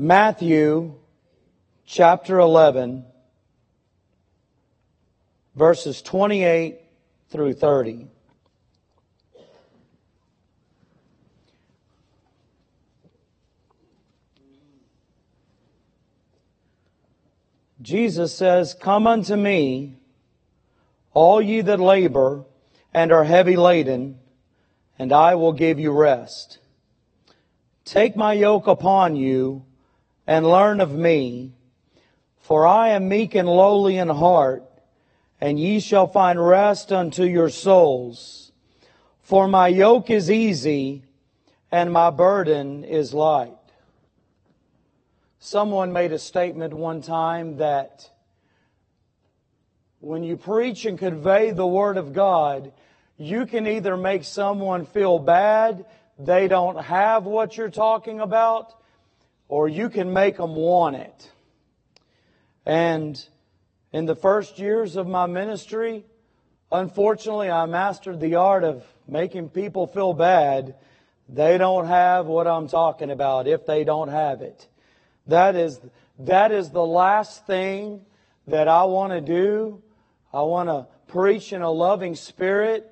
Matthew chapter 11, verses 28 through 30. Jesus says, Come unto me, all ye that labor and are heavy laden, and I will give you rest. Take my yoke upon you and learn of me, for I am meek and lowly in heart, and ye shall find rest unto your souls. For my yoke is easy and my burden is light. Someone made a statement one time that when you preach and convey the Word of God, you can either make someone feel bad, they don't have what you're talking about, or you can make them want it. And in the first years of my ministry, unfortunately, I mastered the art of making people feel bad. They don't have what I'm talking about if they don't have it. That is, that is the last thing that I want to do. I want to preach in a loving spirit,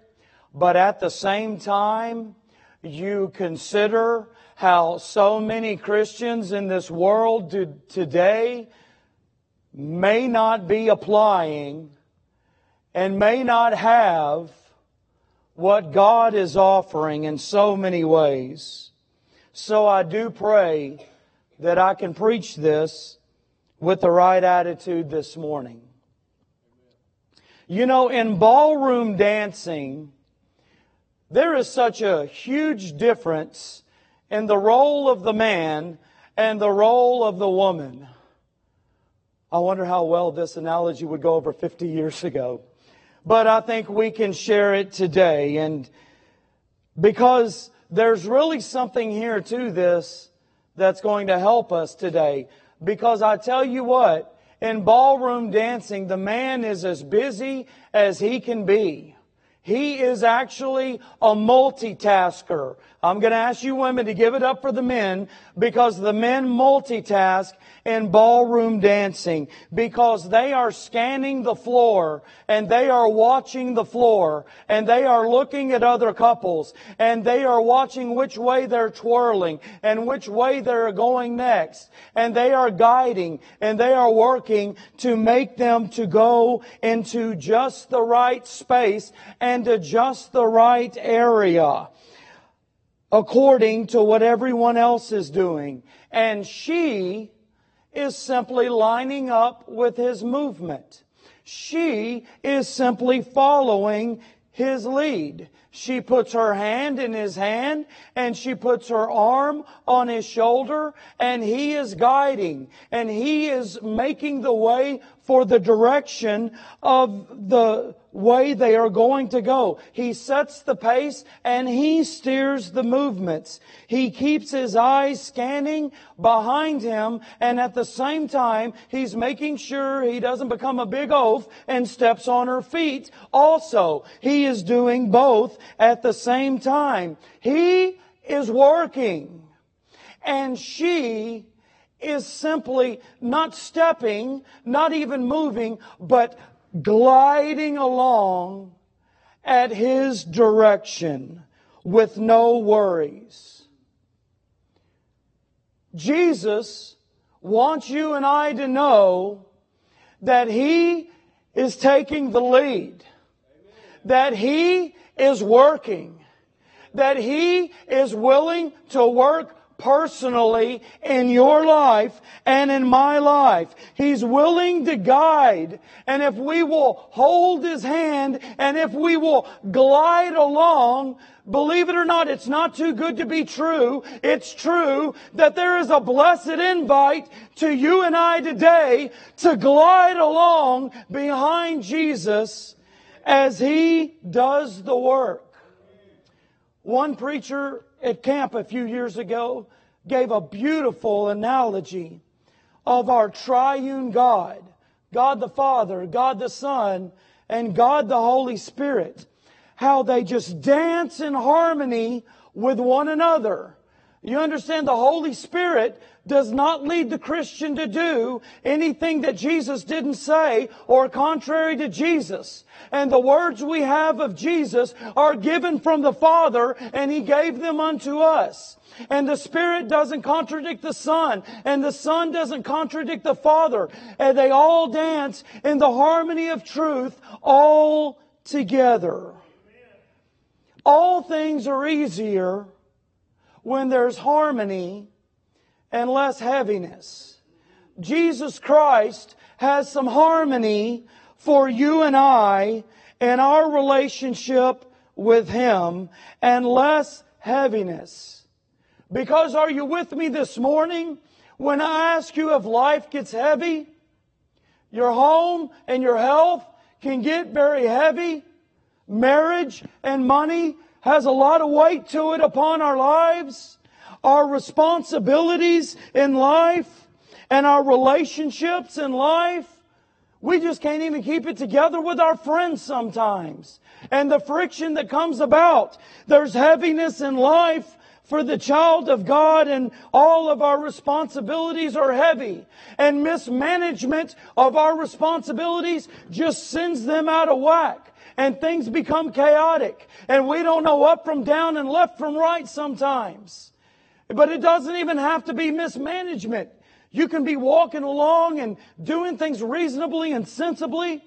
but at the same time, you consider how so many Christians in this world today may not be applying and may not have what God is offering in so many ways. So I do pray that I can preach this with the right attitude this morning. You know, in ballroom dancing, there is such a huge difference in the role of the man and the role of the woman. I wonder how well this analogy would go over 50 years ago. But I think we can share it today. And because there's really something here to this that's going to help us today. Because I tell you what, in ballroom dancing, the man is as busy as he can be. He is actually a multitasker. I'm going to ask you women to give it up for the men because the men multitask in ballroom dancing because they are scanning the floor and they are watching the floor and they are looking at other couples and they are watching which way they're twirling and which way they're going next and they are guiding and they are working to make them to go into just the right space and to just the right area according to what everyone else is doing. And she is simply lining up with his movement. She is simply following his lead. She puts her hand in his hand and she puts her arm on his shoulder and he is guiding and he is making the way for the direction of the way they are going to go. He sets the pace and he steers the movements. He keeps his eyes scanning behind him and at the same time he's making sure he doesn't become a big oaf and steps on her feet. Also, he is doing both at the same time. He is working and she is simply not stepping, not even moving, but gliding along at His direction with no worries. Jesus wants you and I to know that He is taking the lead, that He is working, that He is willing to work personally in your life and in my life. He's willing to guide. And if we will hold His hand and if we will glide along, believe it or not, it's not too good to be true. It's true that there is a blessed invite to you and I today to glide along behind Jesus as He does the work. One preacher at camp a few years ago gave a beautiful analogy of our triune God God the Father, God the Son, and God the Holy Spirit. How they just dance in harmony with one another. You understand the Holy Spirit does not lead the Christian to do anything that Jesus didn't say or contrary to Jesus. And the words we have of Jesus are given from the Father and He gave them unto us. And the Spirit doesn't contradict the Son, and the Son doesn't contradict the Father. And they all dance in the harmony of truth all together. All things are easier when there's harmony and less heaviness. Jesus Christ has some harmony for you and I in our relationship with Him and less heaviness. Because are you with me this morning? When I ask you if life gets heavy, your home and your health can get very heavy. Marriage and money has a lot of weight to it upon our lives, our responsibilities in life, and our relationships in life. We just can't even keep it together with our friends sometimes. And the friction that comes about. There's heaviness in life for the child of God and all of our responsibilities are heavy. And mismanagement of our responsibilities just sends them out of whack and things become chaotic and we don't know up from down and left from right sometimes. But it doesn't even have to be mismanagement. You can be walking along and doing things reasonably and sensibly.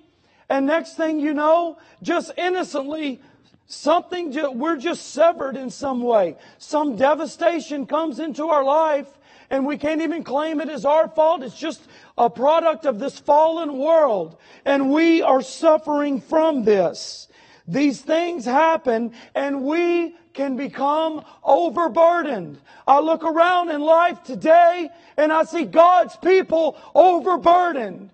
And next thing you know, just innocently, something, we're just severed in some way. Some devastation comes into our life and we can't even claim it is our fault. It's just a product of this fallen world. And we are suffering from this. These things happen and we can become overburdened. I look around in life today and I see God's people overburdened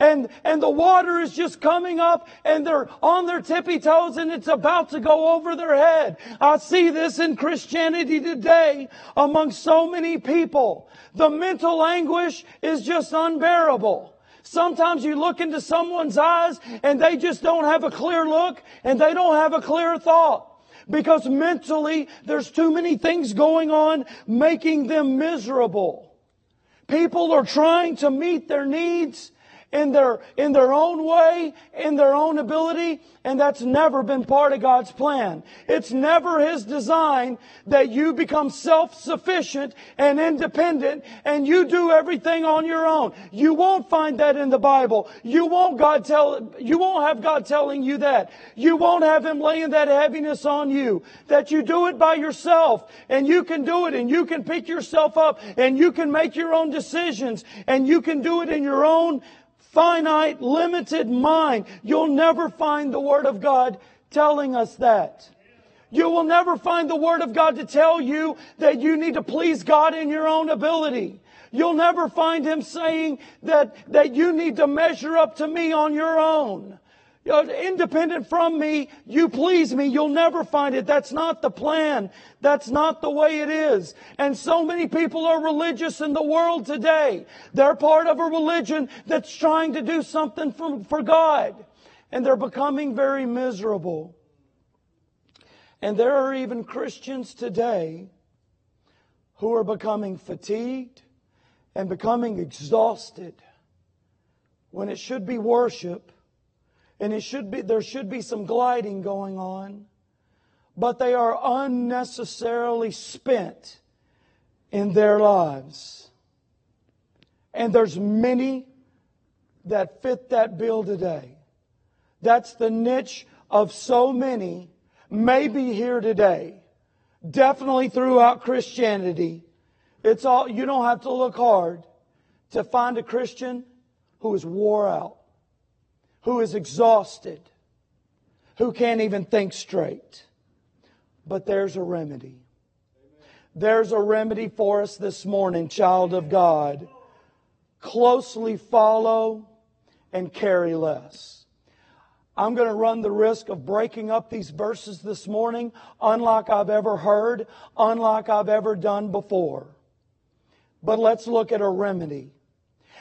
and, and the water is just coming up and they're on their tippy toes and it's about to go over their head. I see this in Christianity today among so many people. The mental anguish is just unbearable. Sometimes you look into someone's eyes and they just don't have a clear look and they don't have a clear thought. Because mentally, there's too many things going on making them miserable. People are trying to meet their needs in their, in their own way, in their own ability, and that's never been part of God's plan. It's never His design that you become self-sufficient and independent and you do everything on your own. You won't find that in the Bible. You won't God tell, you won't have God telling you that. You won't have Him laying that heaviness on you. That you do it by yourself and you can do it and you can pick yourself up and you can make your own decisions and you can do it in your own finite, limited mind. You'll never find the Word of God telling us that. You will never find the Word of God to tell you that you need to please God in your own ability. You'll never find Him saying that, that you need to measure up to me on your own independent from me, you please me. You'll never find it. That's not the plan. That's not the way it is. And so many people are religious in the world today. They're part of a religion that's trying to do something for, for God. And they're becoming very miserable. And there are even Christians today who are becoming fatigued and becoming exhausted when it should be worship and it should be, there should be some gliding going on, but they are unnecessarily spent in their lives. And there's many that fit that bill today. That's the niche of so many, maybe here today, definitely throughout Christianity. It's all, you don't have to look hard to find a Christian who is wore out who is exhausted, who can't even think straight. But there's a remedy. There's a remedy for us this morning, child of God. Closely follow and carry less. I'm going to run the risk of breaking up these verses this morning, unlike I've ever heard, unlike I've ever done before. But let's look at a remedy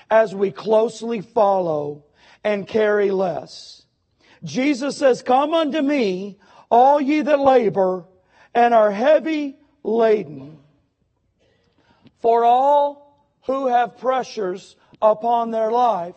as we closely follow and carry less. Jesus says, Come unto me, all ye that labor and are heavy laden. For all who have pressures upon their life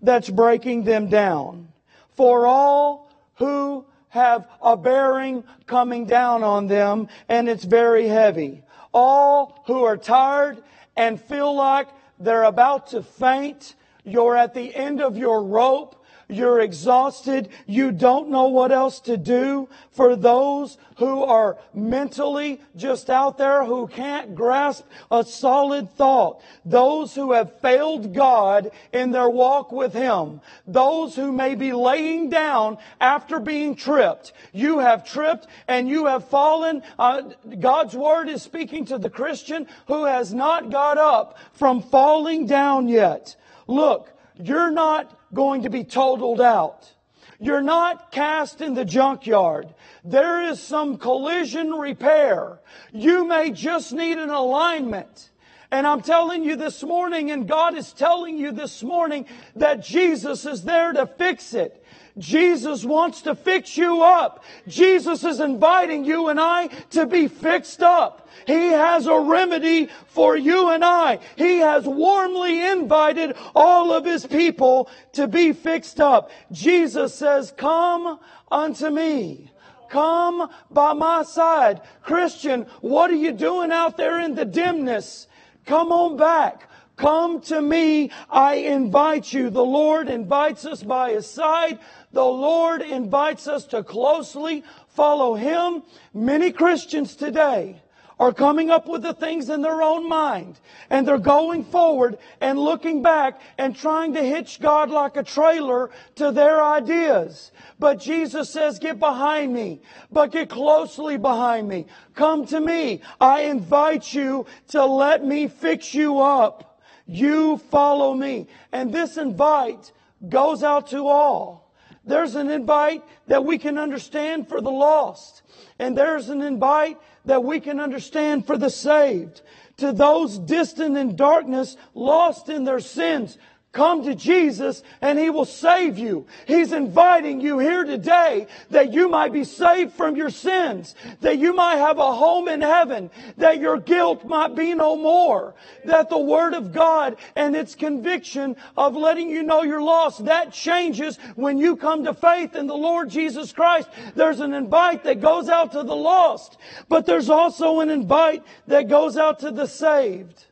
that's breaking them down. For all who have a bearing coming down on them and it's very heavy. All who are tired and feel like they're about to faint. You're at the end of your rope. You're exhausted. You don't know what else to do. For those who are mentally just out there who can't grasp a solid thought. Those who have failed God in their walk with Him. Those who may be laying down after being tripped. You have tripped and you have fallen. Uh, God's Word is speaking to the Christian who has not got up from falling down yet. Look, you're not going to be totaled out. You're not cast in the junkyard. There is some collision repair. You may just need an alignment. And I'm telling you this morning, and God is telling you this morning, that Jesus is there to fix it. Jesus wants to fix you up. Jesus is inviting you and I to be fixed up. He has a remedy for you and I. He has warmly invited all of His people to be fixed up. Jesus says, come unto me. Come by my side. Christian, what are you doing out there in the dimness? Come on back. Come to me. I invite you. The Lord invites us by His side. The Lord invites us to closely follow Him. Many Christians today are coming up with the things in their own mind and they're going forward and looking back and trying to hitch God like a trailer to their ideas. But Jesus says, get behind me, but get closely behind me. Come to me. I invite you to let me fix you up. You follow me. And this invite goes out to all. There's an invite that we can understand for the lost. And there's an invite that we can understand for the saved. To those distant in darkness, lost in their sins, Come to Jesus and He will save you. He's inviting you here today that you might be saved from your sins, that you might have a home in heaven, that your guilt might be no more, that the Word of God and its conviction of letting you know you're lost, that changes when you come to faith in the Lord Jesus Christ. There's an invite that goes out to the lost, but there's also an invite that goes out to the saved.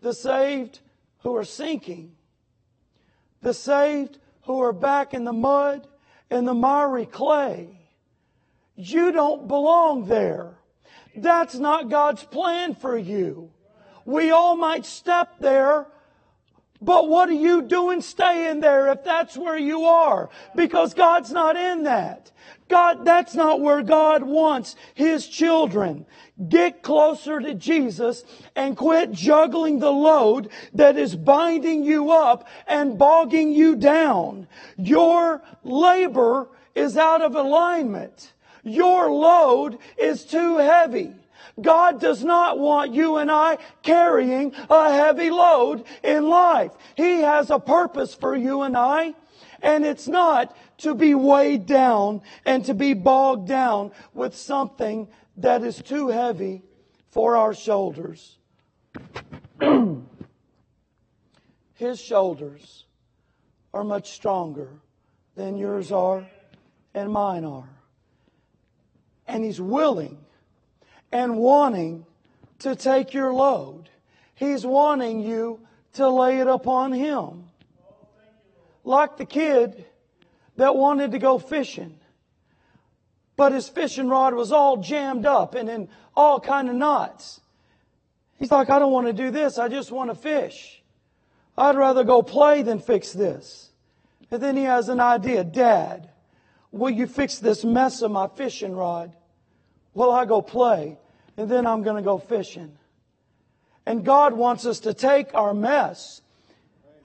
The saved who are sinking the saved who are back in the mud and the miry clay. You don't belong there. That's not God's plan for you. We all might step there, but what are you doing staying there if that's where you are? Because God's not in that. God, that's not where God wants His children. Get closer to Jesus and quit juggling the load that is binding you up and bogging you down. Your labor is out of alignment. Your load is too heavy. God does not want you and I carrying a heavy load in life. He has a purpose for you and I. And it's not to be weighed down and to be bogged down with something that is too heavy for our shoulders. His shoulders are much stronger than yours are and mine are. And He's willing and wanting to take your load. He's wanting you to lay it upon Him. Like the kid that wanted to go fishing. But his fishing rod was all jammed up and in all kind of knots. He's like, I don't want to do this. I just want to fish. I'd rather go play than fix this. And then he has an idea. Dad, will you fix this mess of my fishing rod? Well, I go play and then I'm going to go fishing. And God wants us to take our mess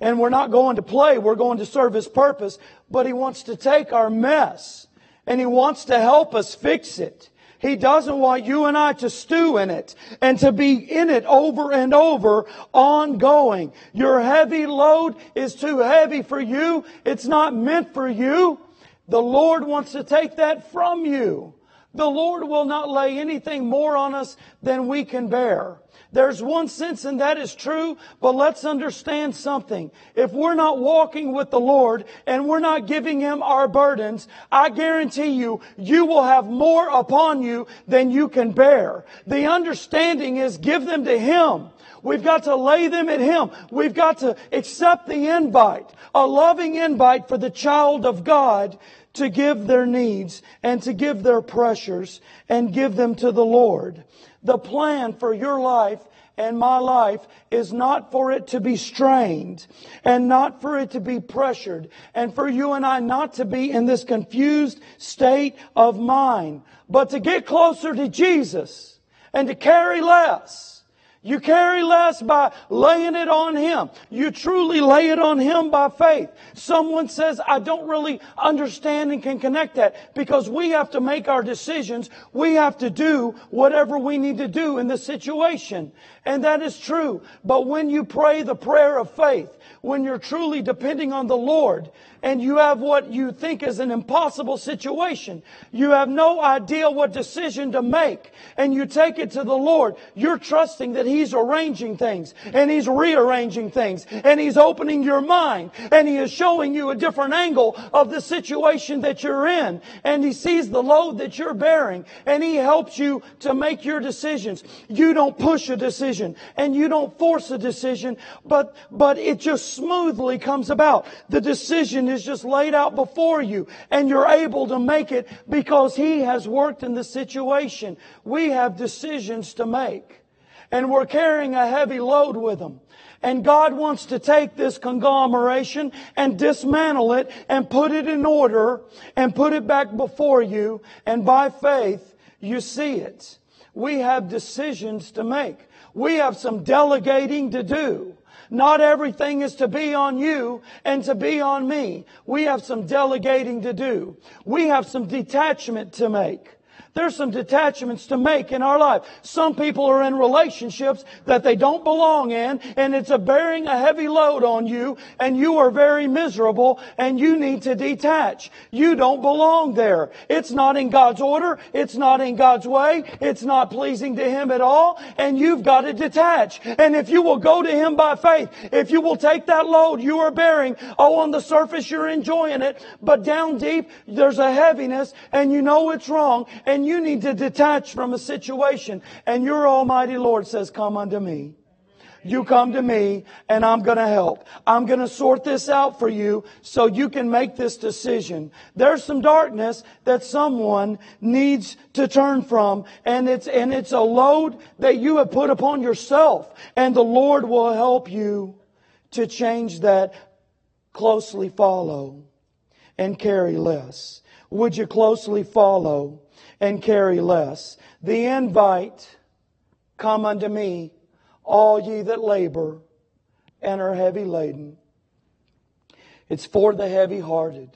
and we're not going to play. We're going to serve His purpose. But He wants to take our mess and He wants to help us fix it. He doesn't want you and I to stew in it and to be in it over and over ongoing. Your heavy load is too heavy for you. It's not meant for you. The Lord wants to take that from you. The Lord will not lay anything more on us than we can bear. There's one sense and that is true, but let's understand something. If we're not walking with the Lord and we're not giving Him our burdens, I guarantee you, you will have more upon you than you can bear. The understanding is give them to Him. We've got to lay them at Him. We've got to accept the invite, a loving invite for the child of God to give their needs and to give their pressures and give them to the Lord. The plan for your life and my life is not for it to be strained and not for it to be pressured and for you and I not to be in this confused state of mind, but to get closer to Jesus and to carry less you carry less by laying it on Him. You truly lay it on Him by faith. Someone says, I don't really understand and can connect that because we have to make our decisions. We have to do whatever we need to do in the situation. And that is true. But when you pray the prayer of faith, when you're truly depending on the Lord and you have what you think is an impossible situation, you have no idea what decision to make and you take it to the Lord, you're trusting that He's arranging things and He's rearranging things and He's opening your mind and He is showing you a different angle of the situation that you're in and He sees the load that you're bearing and He helps you to make your decisions. You don't push a decision and you don't force a decision, but, but it just smoothly comes about. The decision is just laid out before you and you're able to make it because He has worked in the situation. We have decisions to make and we're carrying a heavy load with them. And God wants to take this conglomeration and dismantle it and put it in order and put it back before you. And by faith, you see it. We have decisions to make. We have some delegating to do. Not everything is to be on you and to be on me. We have some delegating to do. We have some detachment to make. There's some detachments to make in our life. Some people are in relationships that they don't belong in and it's a bearing a heavy load on you and you are very miserable and you need to detach. You don't belong there. It's not in God's order. It's not in God's way. It's not pleasing to Him at all and you've got to detach. And if you will go to Him by faith, if you will take that load you are bearing, oh, on the surface you're enjoying it, but down deep there's a heaviness and you know it's wrong and you need to detach from a situation and your Almighty Lord says, come unto me. You come to me and I'm going to help. I'm going to sort this out for you so you can make this decision. There's some darkness that someone needs to turn from and it's, and it's a load that you have put upon yourself and the Lord will help you to change that closely follow and carry less. Would you closely follow and carry less. The invite, come unto me, all ye that labor and are heavy laden. It's for the heavy hearted.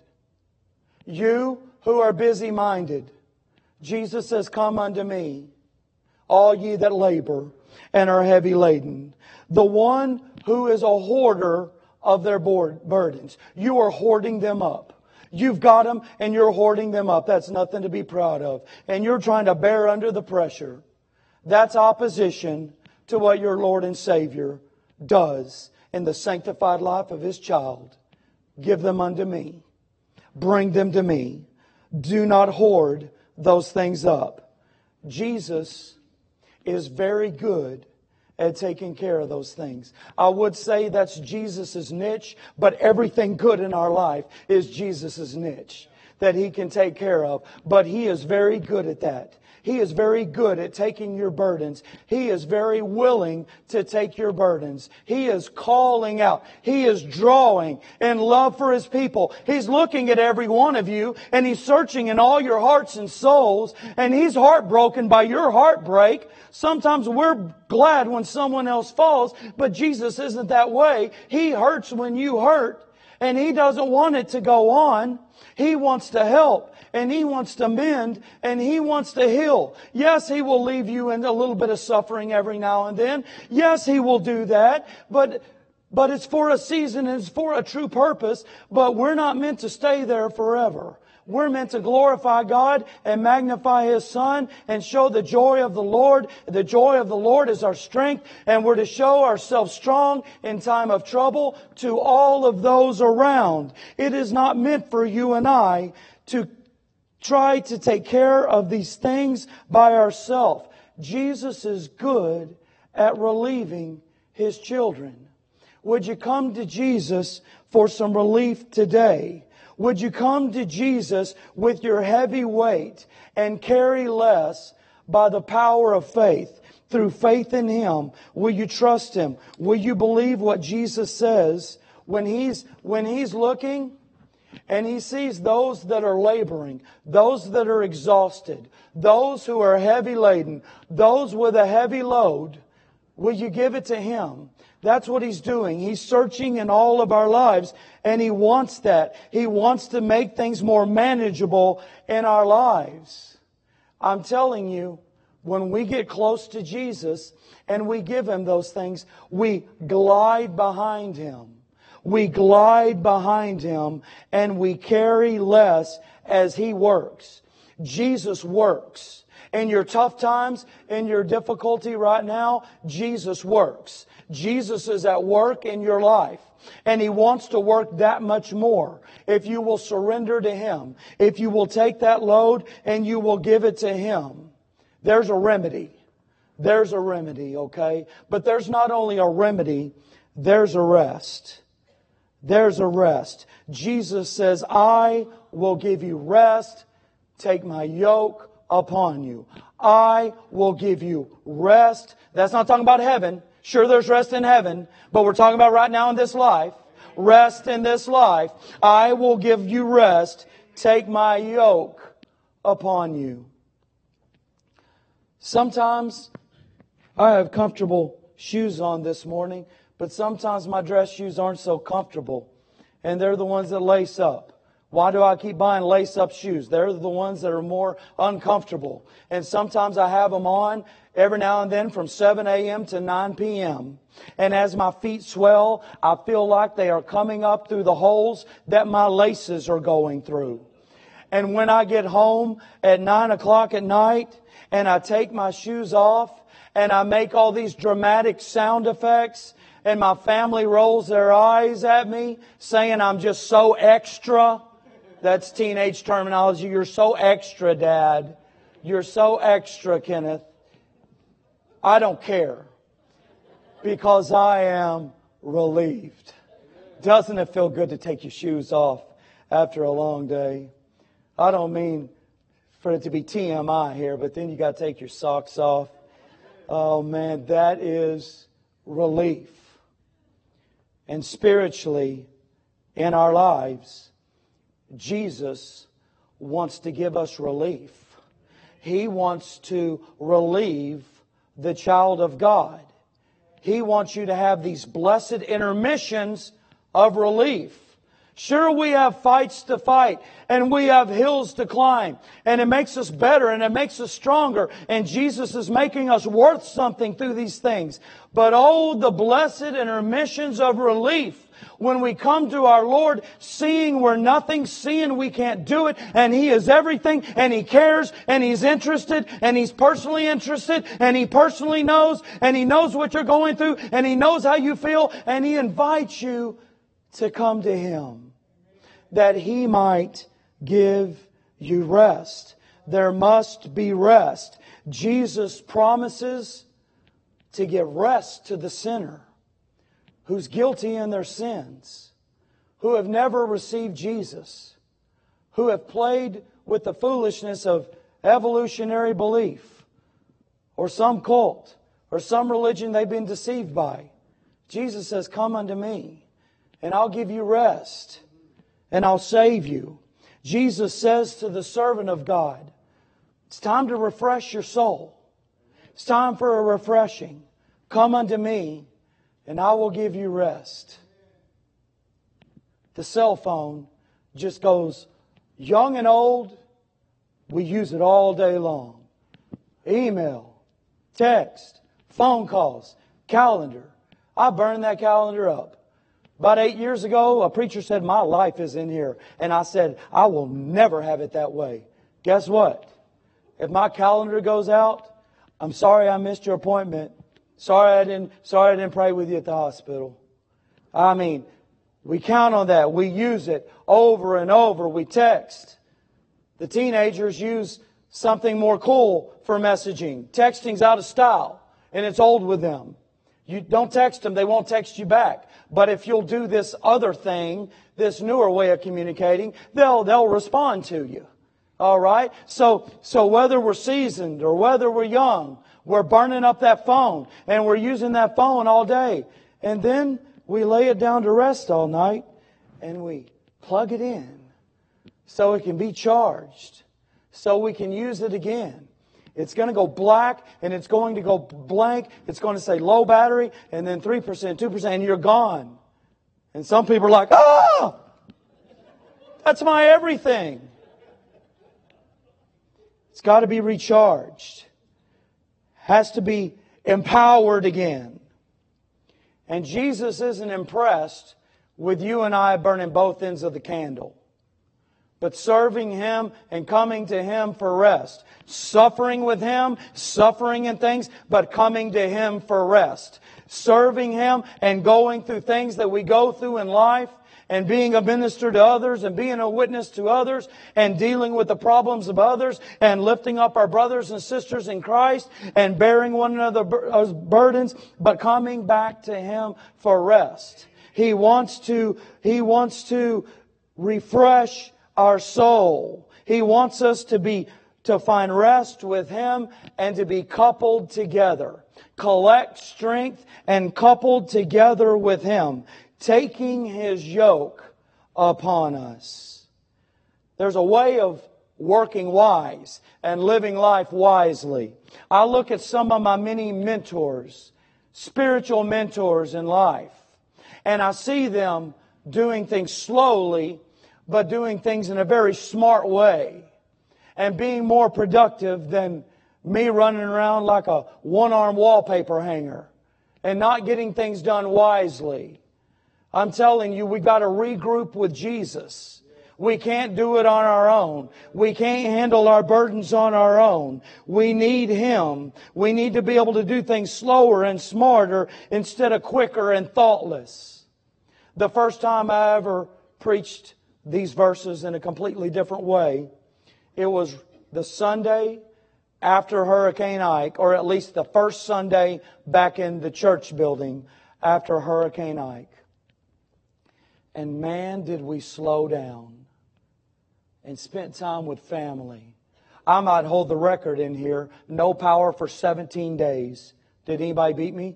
You who are busy minded, Jesus says, Come unto me, all ye that labor and are heavy laden. The one who is a hoarder of their burdens. You are hoarding them up. You've got them and you're hoarding them up. That's nothing to be proud of. And you're trying to bear under the pressure. That's opposition to what your Lord and Savior does in the sanctified life of His child. Give them unto me. Bring them to me. Do not hoard those things up. Jesus is very good at taking care of those things. I would say that's Jesus' niche, but everything good in our life is Jesus' niche that He can take care of. But He is very good at that. He is very good at taking your burdens. He is very willing to take your burdens. He is calling out. He is drawing in love for His people. He's looking at every one of you and He's searching in all your hearts and souls and He's heartbroken by your heartbreak. Sometimes we're glad when someone else falls, but Jesus isn't that way. He hurts when you hurt and He doesn't want it to go on. He wants to help and He wants to mend and He wants to heal. Yes, He will leave you in a little bit of suffering every now and then. Yes, He will do that, but but it's for a season, it's for a true purpose, but we're not meant to stay there forever. We're meant to glorify God and magnify His Son and show the joy of the Lord. The joy of the Lord is our strength and we're to show ourselves strong in time of trouble to all of those around. It is not meant for you and I to try to take care of these things by ourselves. Jesus is good at relieving His children. Would you come to Jesus for some relief today? Would you come to Jesus with your heavy weight and carry less by the power of faith? Through faith in Him, will you trust Him? Will you believe what Jesus says when He's, when He's looking and He sees those that are laboring, those that are exhausted, those who are heavy laden, those with a heavy load? Will you give it to Him? That's what He's doing. He's searching in all of our lives, and He wants that. He wants to make things more manageable in our lives. I'm telling you, when we get close to Jesus and we give Him those things, we glide behind Him. We glide behind Him and we carry less as He works. Jesus works. In your tough times, in your difficulty right now, Jesus works. Jesus is at work in your life. And He wants to work that much more. If you will surrender to Him, if you will take that load and you will give it to Him, there's a remedy. There's a remedy, okay? But there's not only a remedy, there's a rest. There's a rest. Jesus says, I will give you rest. Take my yoke upon you. I will give you rest. That's not talking about heaven. Sure, there's rest in heaven, but we're talking about right now in this life. Rest in this life. I will give you rest. Take my yoke upon you. Sometimes I have comfortable shoes on this morning, but sometimes my dress shoes aren't so comfortable, and they're the ones that lace up. Why do I keep buying lace up shoes? They're the ones that are more uncomfortable. And sometimes I have them on every now and then from 7 a.m. to 9 p.m. And as my feet swell, I feel like they are coming up through the holes that my laces are going through. And when I get home at 9 o'clock at night and I take my shoes off and I make all these dramatic sound effects and my family rolls their eyes at me saying I'm just so extra, that's teenage terminology. You're so extra, Dad. You're so extra, Kenneth. I don't care because I am relieved. Doesn't it feel good to take your shoes off after a long day? I don't mean for it to be TMI here, but then you got to take your socks off. Oh man, that is relief. And spiritually, in our lives, Jesus wants to give us relief. He wants to relieve the child of God. He wants you to have these blessed intermissions of relief. Sure, we have fights to fight and we have hills to climb and it makes us better and it makes us stronger and Jesus is making us worth something through these things. But oh, the blessed intermissions of relief when we come to our Lord, seeing we're nothing, seeing we can't do it, and He is everything, and He cares, and He's interested, and He's personally interested, and He personally knows, and He knows what you're going through, and He knows how you feel, and He invites you to come to Him, that He might give you rest. There must be rest. Jesus promises to give rest to the sinner who's guilty in their sins, who have never received Jesus, who have played with the foolishness of evolutionary belief, or some cult, or some religion they've been deceived by. Jesus says, Come unto me, and I'll give you rest, and I'll save you. Jesus says to the servant of God, It's time to refresh your soul. It's time for a refreshing. Come unto me, and I will give you rest. The cell phone just goes young and old. We use it all day long. Email, text, phone calls, calendar. I burn that calendar up. About eight years ago, a preacher said, My life is in here. And I said, I will never have it that way. Guess what? If my calendar goes out, I'm sorry I missed your appointment. Sorry I didn't, sorry I didn't pray with you at the hospital. I mean, we count on that. We use it over and over. We text. The teenagers use something more cool for messaging. Texting's out of style and it's old with them. You don't text them, they won't text you back. But if you'll do this other thing, this newer way of communicating, they'll, they'll respond to you. All right? So, so whether we're seasoned or whether we're young, we're burning up that phone and we're using that phone all day. And then we lay it down to rest all night and we plug it in so it can be charged, so we can use it again. It's going to go black and it's going to go blank. It's going to say low battery and then 3%, 2%, and you're gone. And some people are like, ah, that's my everything. It's got to be recharged. Has to be empowered again. And Jesus isn't impressed with you and I burning both ends of the candle but serving Him and coming to Him for rest. Suffering with Him, suffering in things, but coming to Him for rest. Serving Him and going through things that we go through in life and being a minister to others and being a witness to others and dealing with the problems of others and lifting up our brothers and sisters in Christ and bearing one another's uh, burdens, but coming back to Him for rest. He wants to, He wants to refresh our soul. He wants us to be to find rest with Him and to be coupled together. Collect strength and coupled together with Him, taking His yoke upon us. There's a way of working wise and living life wisely. I look at some of my many mentors, spiritual mentors in life, and I see them doing things slowly but doing things in a very smart way and being more productive than me running around like a one arm wallpaper hanger and not getting things done wisely. I'm telling you, we've got to regroup with Jesus. We can't do it on our own. We can't handle our burdens on our own. We need Him. We need to be able to do things slower and smarter instead of quicker and thoughtless. The first time I ever preached these verses in a completely different way. It was the Sunday after Hurricane Ike, or at least the first Sunday back in the church building after Hurricane Ike. And man, did we slow down and spent time with family. I might hold the record in here. No power for 17 days. Did anybody beat me?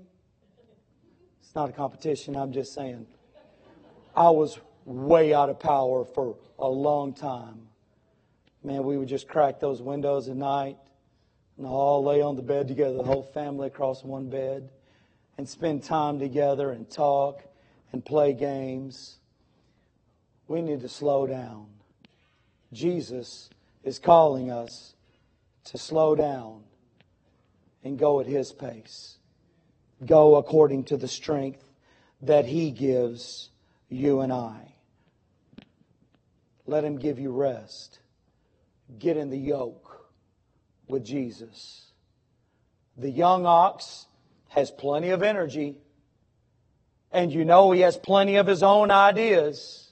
It's not a competition, I'm just saying. I was way out of power for a long time. Man, we would just crack those windows at night and all lay on the bed together, the whole family across one bed, and spend time together and talk and play games. We need to slow down. Jesus is calling us to slow down and go at His pace. Go according to the strength that He gives you and I. Let Him give you rest. Get in the yoke with Jesus. The young ox has plenty of energy, and you know he has plenty of his own ideas.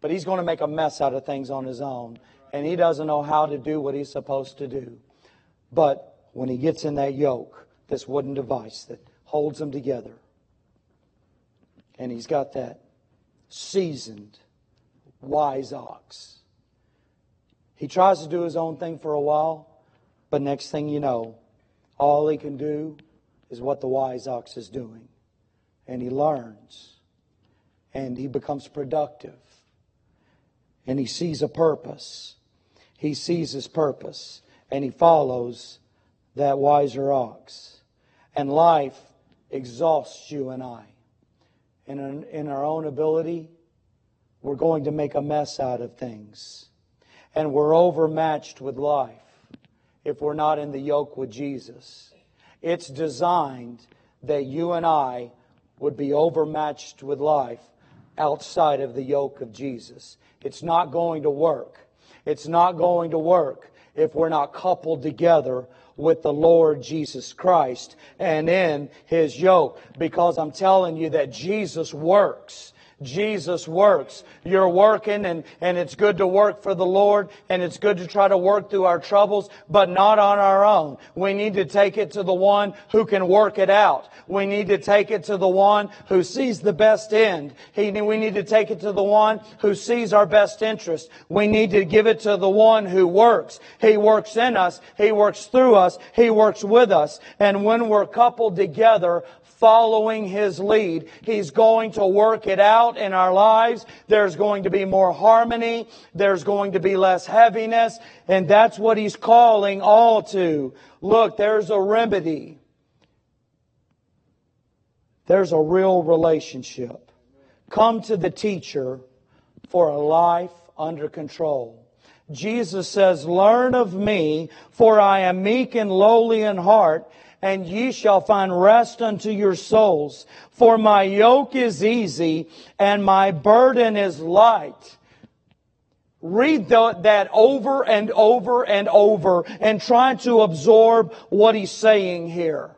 But he's going to make a mess out of things on his own, and he doesn't know how to do what he's supposed to do. But when he gets in that yoke, this wooden device that holds them together, and he's got that seasoned wise ox. He tries to do his own thing for a while, but next thing you know, all he can do is what the wise ox is doing. And he learns. And he becomes productive. And he sees a purpose. He sees his purpose. And he follows that wiser ox. And life exhausts you and I. In, in our own ability we're going to make a mess out of things. And we're overmatched with life if we're not in the yoke with Jesus. It's designed that you and I would be overmatched with life outside of the yoke of Jesus. It's not going to work. It's not going to work if we're not coupled together with the Lord Jesus Christ and in His yoke. Because I'm telling you that Jesus works. Jesus works. You're working and, and it's good to work for the Lord and it's good to try to work through our troubles, but not on our own. We need to take it to the one who can work it out. We need to take it to the one who sees the best end. He, we need to take it to the one who sees our best interest. We need to give it to the one who works. He works in us. He works through us. He works with us. And when we're coupled together, following His lead. He's going to work it out in our lives. There's going to be more harmony. There's going to be less heaviness. And that's what He's calling all to. Look, there's a remedy. There's a real relationship. Come to the teacher for a life under control. Jesus says, Learn of me, for I am meek and lowly in heart, and ye shall find rest unto your souls. For my yoke is easy and my burden is light. Read the, that over and over and over and try to absorb what he's saying here.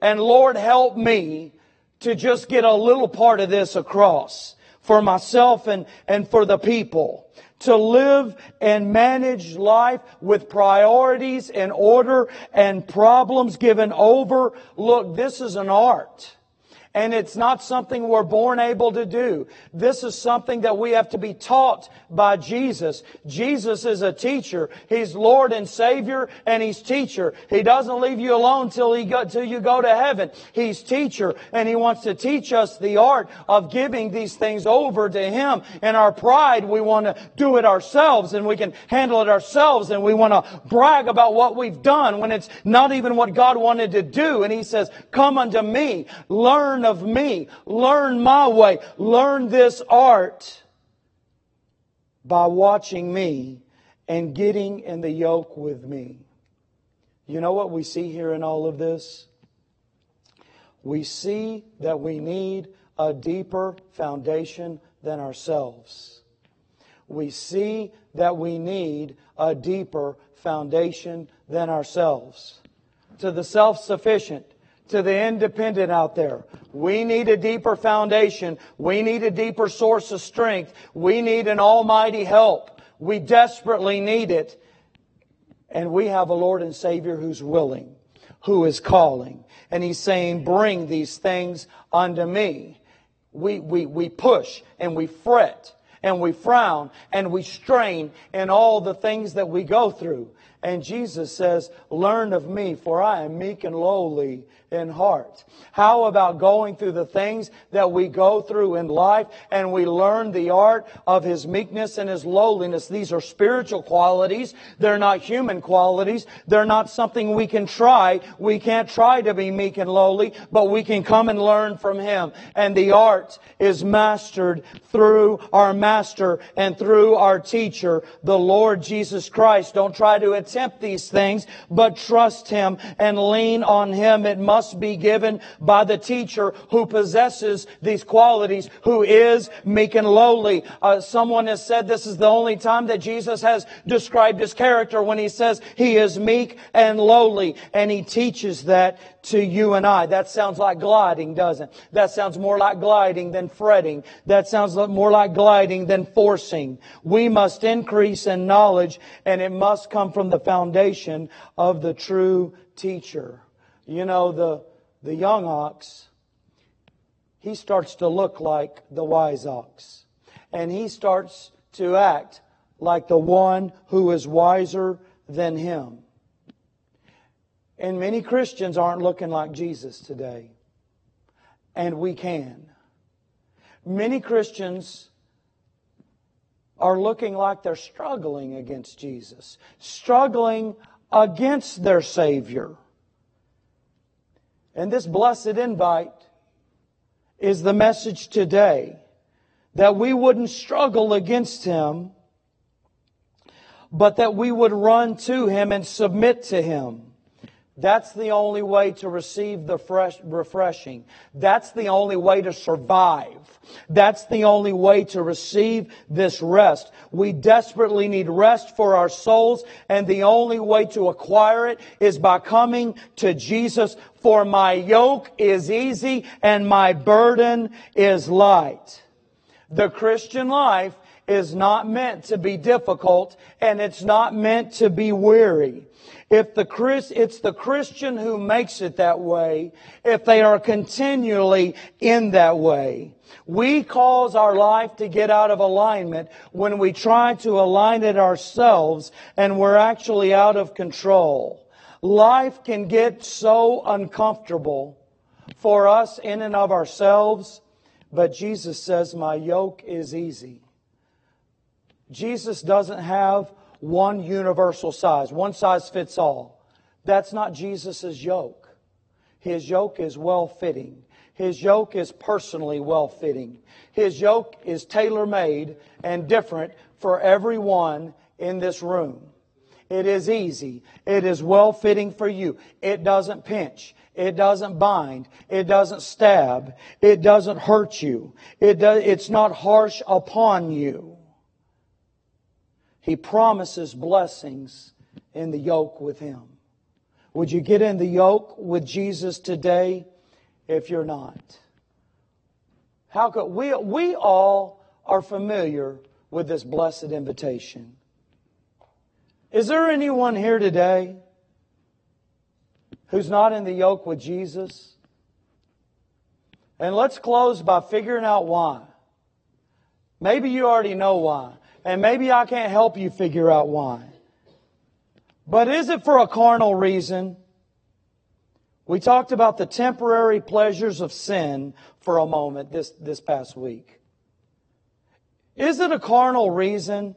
And Lord, help me to just get a little part of this across for myself and, and for the people to live and manage life with priorities and order and problems given over. Look, this is an art. And it's not something we're born able to do. This is something that we have to be taught by Jesus. Jesus is a teacher. He's Lord and Savior and He's teacher. He doesn't leave you alone till, he go, till you go to heaven. He's teacher and He wants to teach us the art of giving these things over to Him. In our pride, we want to do it ourselves and we can handle it ourselves and we want to brag about what we've done when it's not even what God wanted to do. And He says, come unto me, learn of me. Learn my way. Learn this art by watching me and getting in the yoke with me. You know what we see here in all of this? We see that we need a deeper foundation than ourselves. We see that we need a deeper foundation than ourselves. To the self sufficient, to the independent out there. We need a deeper foundation. We need a deeper source of strength. We need an almighty help. We desperately need it. And we have a Lord and Savior who's willing, who is calling. And He's saying, bring these things unto me. We, we, we push and we fret and we frown and we strain in all the things that we go through. And Jesus says, Learn of me, for I am meek and lowly in heart. How about going through the things that we go through in life and we learn the art of His meekness and His lowliness? These are spiritual qualities. They're not human qualities. They're not something we can try. We can't try to be meek and lowly, but we can come and learn from Him. And the art is mastered through our Master and through our teacher, the Lord Jesus Christ. Don't try to attempt these things, but trust Him and lean on Him. It must be given by the teacher who possesses these qualities, who is meek and lowly. Uh, someone has said this is the only time that Jesus has described his character when he says he is meek and lowly, and he teaches that to you and I. That sounds like gliding, doesn't it? That sounds more like gliding than fretting. That sounds more like gliding than forcing. We must increase in knowledge, and it must come from the foundation of the true teacher. You know, the, the young ox, he starts to look like the wise ox. And he starts to act like the one who is wiser than him. And many Christians aren't looking like Jesus today. And we can. Many Christians are looking like they're struggling against Jesus, struggling against their Savior. And this blessed invite is the message today that we wouldn't struggle against Him, but that we would run to Him and submit to Him. That's the only way to receive the fresh, refreshing. That's the only way to survive. That's the only way to receive this rest. We desperately need rest for our souls, and the only way to acquire it is by coming to Jesus. For my yoke is easy and my burden is light. The Christian life is not meant to be difficult and it's not meant to be weary. If the Chris, it's the Christian who makes it that way, if they are continually in that way. We cause our life to get out of alignment when we try to align it ourselves and we're actually out of control. Life can get so uncomfortable for us in and of ourselves, but Jesus says, my yoke is easy. Jesus doesn't have one universal size, one size fits all. That's not Jesus' yoke. His yoke is well fitting. His yoke is personally well fitting. His yoke is tailor made and different for everyone in this room. It is easy. It is well fitting for you. It doesn't pinch. It doesn't bind. It doesn't stab. It doesn't hurt you. It it's not harsh upon you. He promises blessings in the yoke with Him. Would you get in the yoke with Jesus today if you're not? How could we, we all are familiar with this blessed invitation. Is there anyone here today who's not in the yoke with Jesus? And let's close by figuring out why. Maybe you already know why. And maybe I can't help you figure out why. But is it for a carnal reason? We talked about the temporary pleasures of sin for a moment this, this past week. Is it a carnal reason?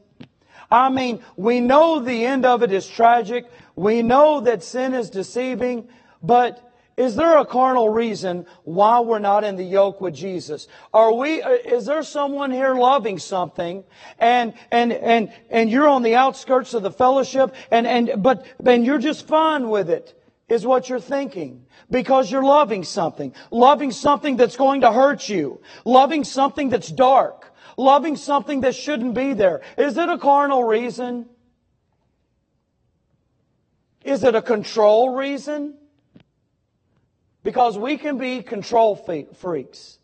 I mean, we know the end of it is tragic. We know that sin is deceiving, but is there a carnal reason why we're not in the yoke with Jesus? Are we, uh, is there someone here loving something and, and, and, and you're on the outskirts of the fellowship and, and, but, and you're just fine with it? Is what you're thinking. Because you're loving something. Loving something that's going to hurt you. Loving something that's dark. Loving something that shouldn't be there. Is it a carnal reason? Is it a control reason? Because we can be control freaks.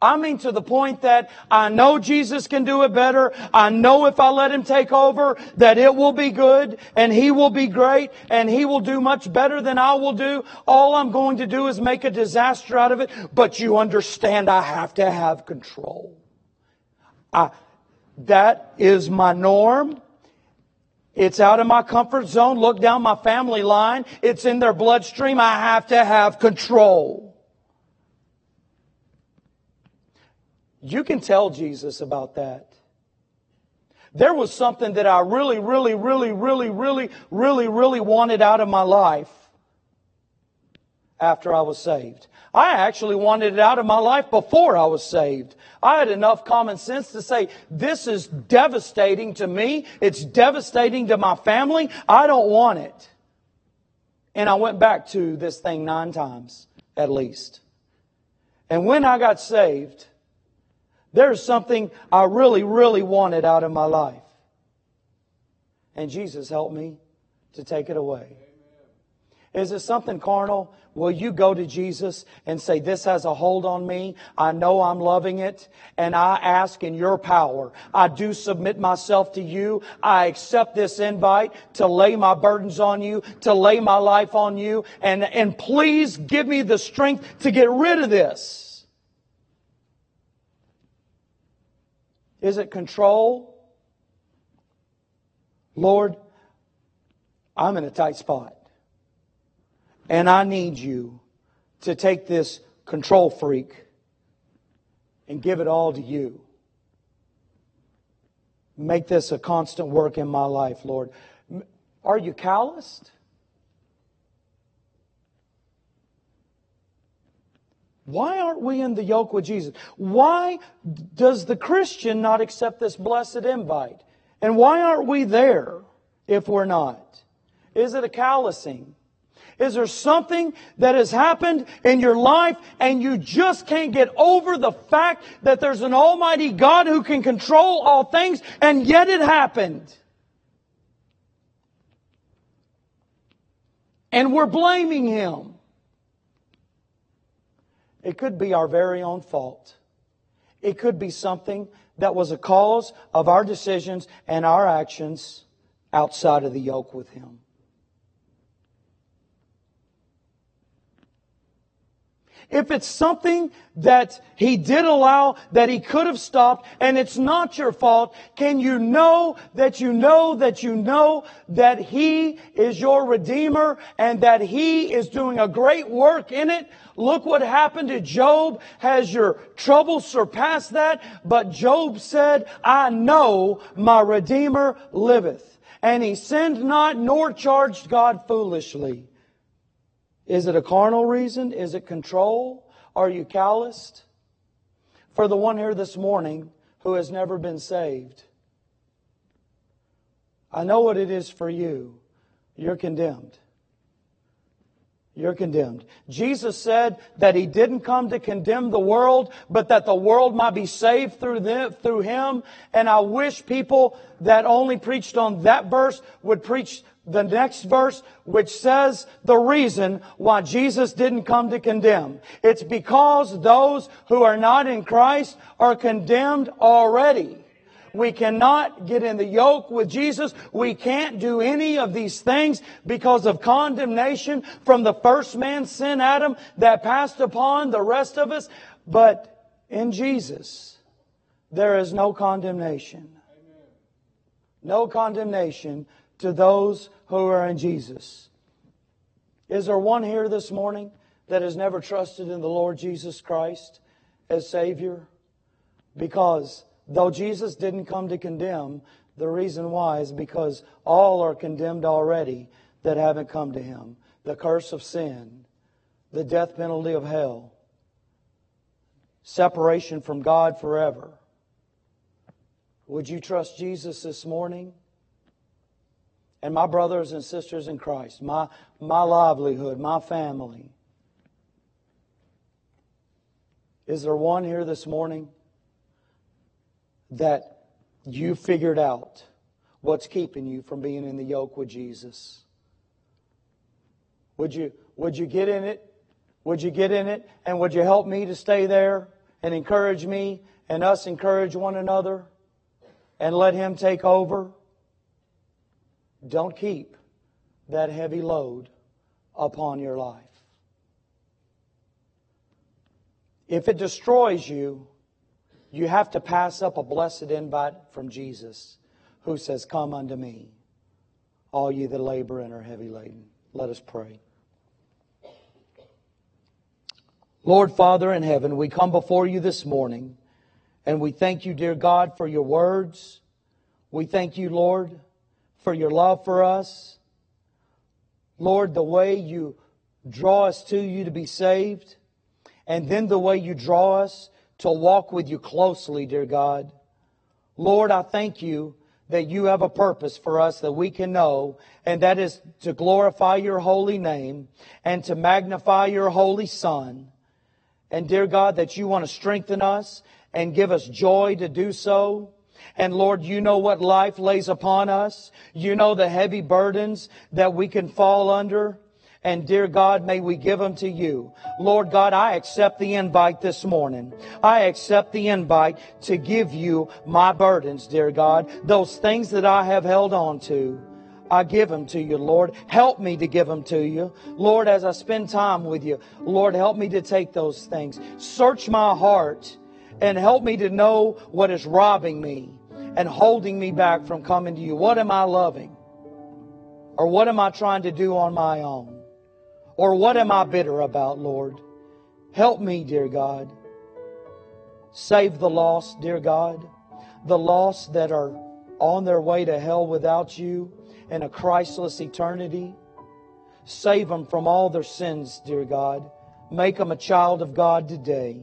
I mean to the point that I know Jesus can do it better. I know if I let Him take over that it will be good and He will be great and He will do much better than I will do. All I'm going to do is make a disaster out of it. But you understand I have to have control. I, that is my norm. It's out of my comfort zone. Look down my family line. It's in their bloodstream. I have to have control. You can tell Jesus about that. There was something that I really, really, really, really, really, really, really wanted out of my life after I was saved. I actually wanted it out of my life before I was saved. I had enough common sense to say, this is devastating to me. It's devastating to my family. I don't want it. And I went back to this thing nine times, at least. And when I got saved, there's something I really, really wanted out of my life. And Jesus helped me to take it away. Is it something carnal? Will you go to Jesus and say, This has a hold on me. I know I'm loving it. And I ask in your power. I do submit myself to you. I accept this invite to lay my burdens on you, to lay my life on you. And, and please give me the strength to get rid of this. Is it control? Lord, I'm in a tight spot. And I need you to take this control freak and give it all to you. Make this a constant work in my life, Lord. Are you calloused? Why aren't we in the yoke with Jesus? Why does the Christian not accept this blessed invite? And why aren't we there if we're not? Is it a callousing? Is there something that has happened in your life and you just can't get over the fact that there's an almighty God who can control all things and yet it happened? And we're blaming Him. It could be our very own fault. It could be something that was a cause of our decisions and our actions outside of the yoke with Him. If it's something that He did allow that He could have stopped and it's not your fault, can you know that you know that you know that He is your Redeemer and that He is doing a great work in it? Look what happened to Job. Has your trouble surpassed that? But Job said, I know my Redeemer liveth. And he sinned not nor charged God foolishly. Is it a carnal reason? Is it control? Are you calloused? For the one here this morning who has never been saved, I know what it is for you. You're condemned. You're condemned. Jesus said that He didn't come to condemn the world, but that the world might be saved through them, through Him. And I wish people that only preached on that verse would preach the next verse, which says the reason why Jesus didn't come to condemn. It's because those who are not in Christ are condemned already. We cannot get in the yoke with Jesus. We can't do any of these things because of condemnation from the first man, sin Adam, that passed upon the rest of us. But in Jesus, there is no condemnation. No condemnation to those who are in Jesus. Is there one here this morning that has never trusted in the Lord Jesus Christ as Savior? Because though Jesus didn't come to condemn, the reason why is because all are condemned already that haven't come to Him. The curse of sin, the death penalty of hell, separation from God forever. Would you trust Jesus this morning? And my brothers and sisters in Christ, my, my livelihood, my family. Is there one here this morning that you figured out what's keeping you from being in the yoke with Jesus? Would you, would you get in it? Would you get in it? And would you help me to stay there and encourage me and us encourage one another and let Him take over? Don't keep that heavy load upon your life. If it destroys you, you have to pass up a blessed invite from Jesus who says, Come unto me, all ye that labor and are heavy laden. Let us pray. Lord Father in heaven, we come before you this morning and we thank you, dear God, for your words. We thank you, Lord, for your love for us. Lord, the way you draw us to you to be saved, and then the way you draw us to walk with you closely, dear God. Lord, I thank you that you have a purpose for us that we can know, and that is to glorify your holy name and to magnify your holy Son. And dear God, that you want to strengthen us and give us joy to do so. And Lord, you know what life lays upon us. You know the heavy burdens that we can fall under. And dear God, may we give them to you. Lord God, I accept the invite this morning. I accept the invite to give you my burdens, dear God. Those things that I have held on to. I give them to you, Lord. Help me to give them to you. Lord, as I spend time with you, Lord, help me to take those things. Search my heart and help me to know what is robbing me and holding me back from coming to you. What am I loving? Or what am I trying to do on my own? Or what am I bitter about, Lord? Help me, dear God. Save the lost, dear God. The lost that are on their way to hell without you in a Christless eternity. Save them from all their sins, dear God. Make them a child of God today.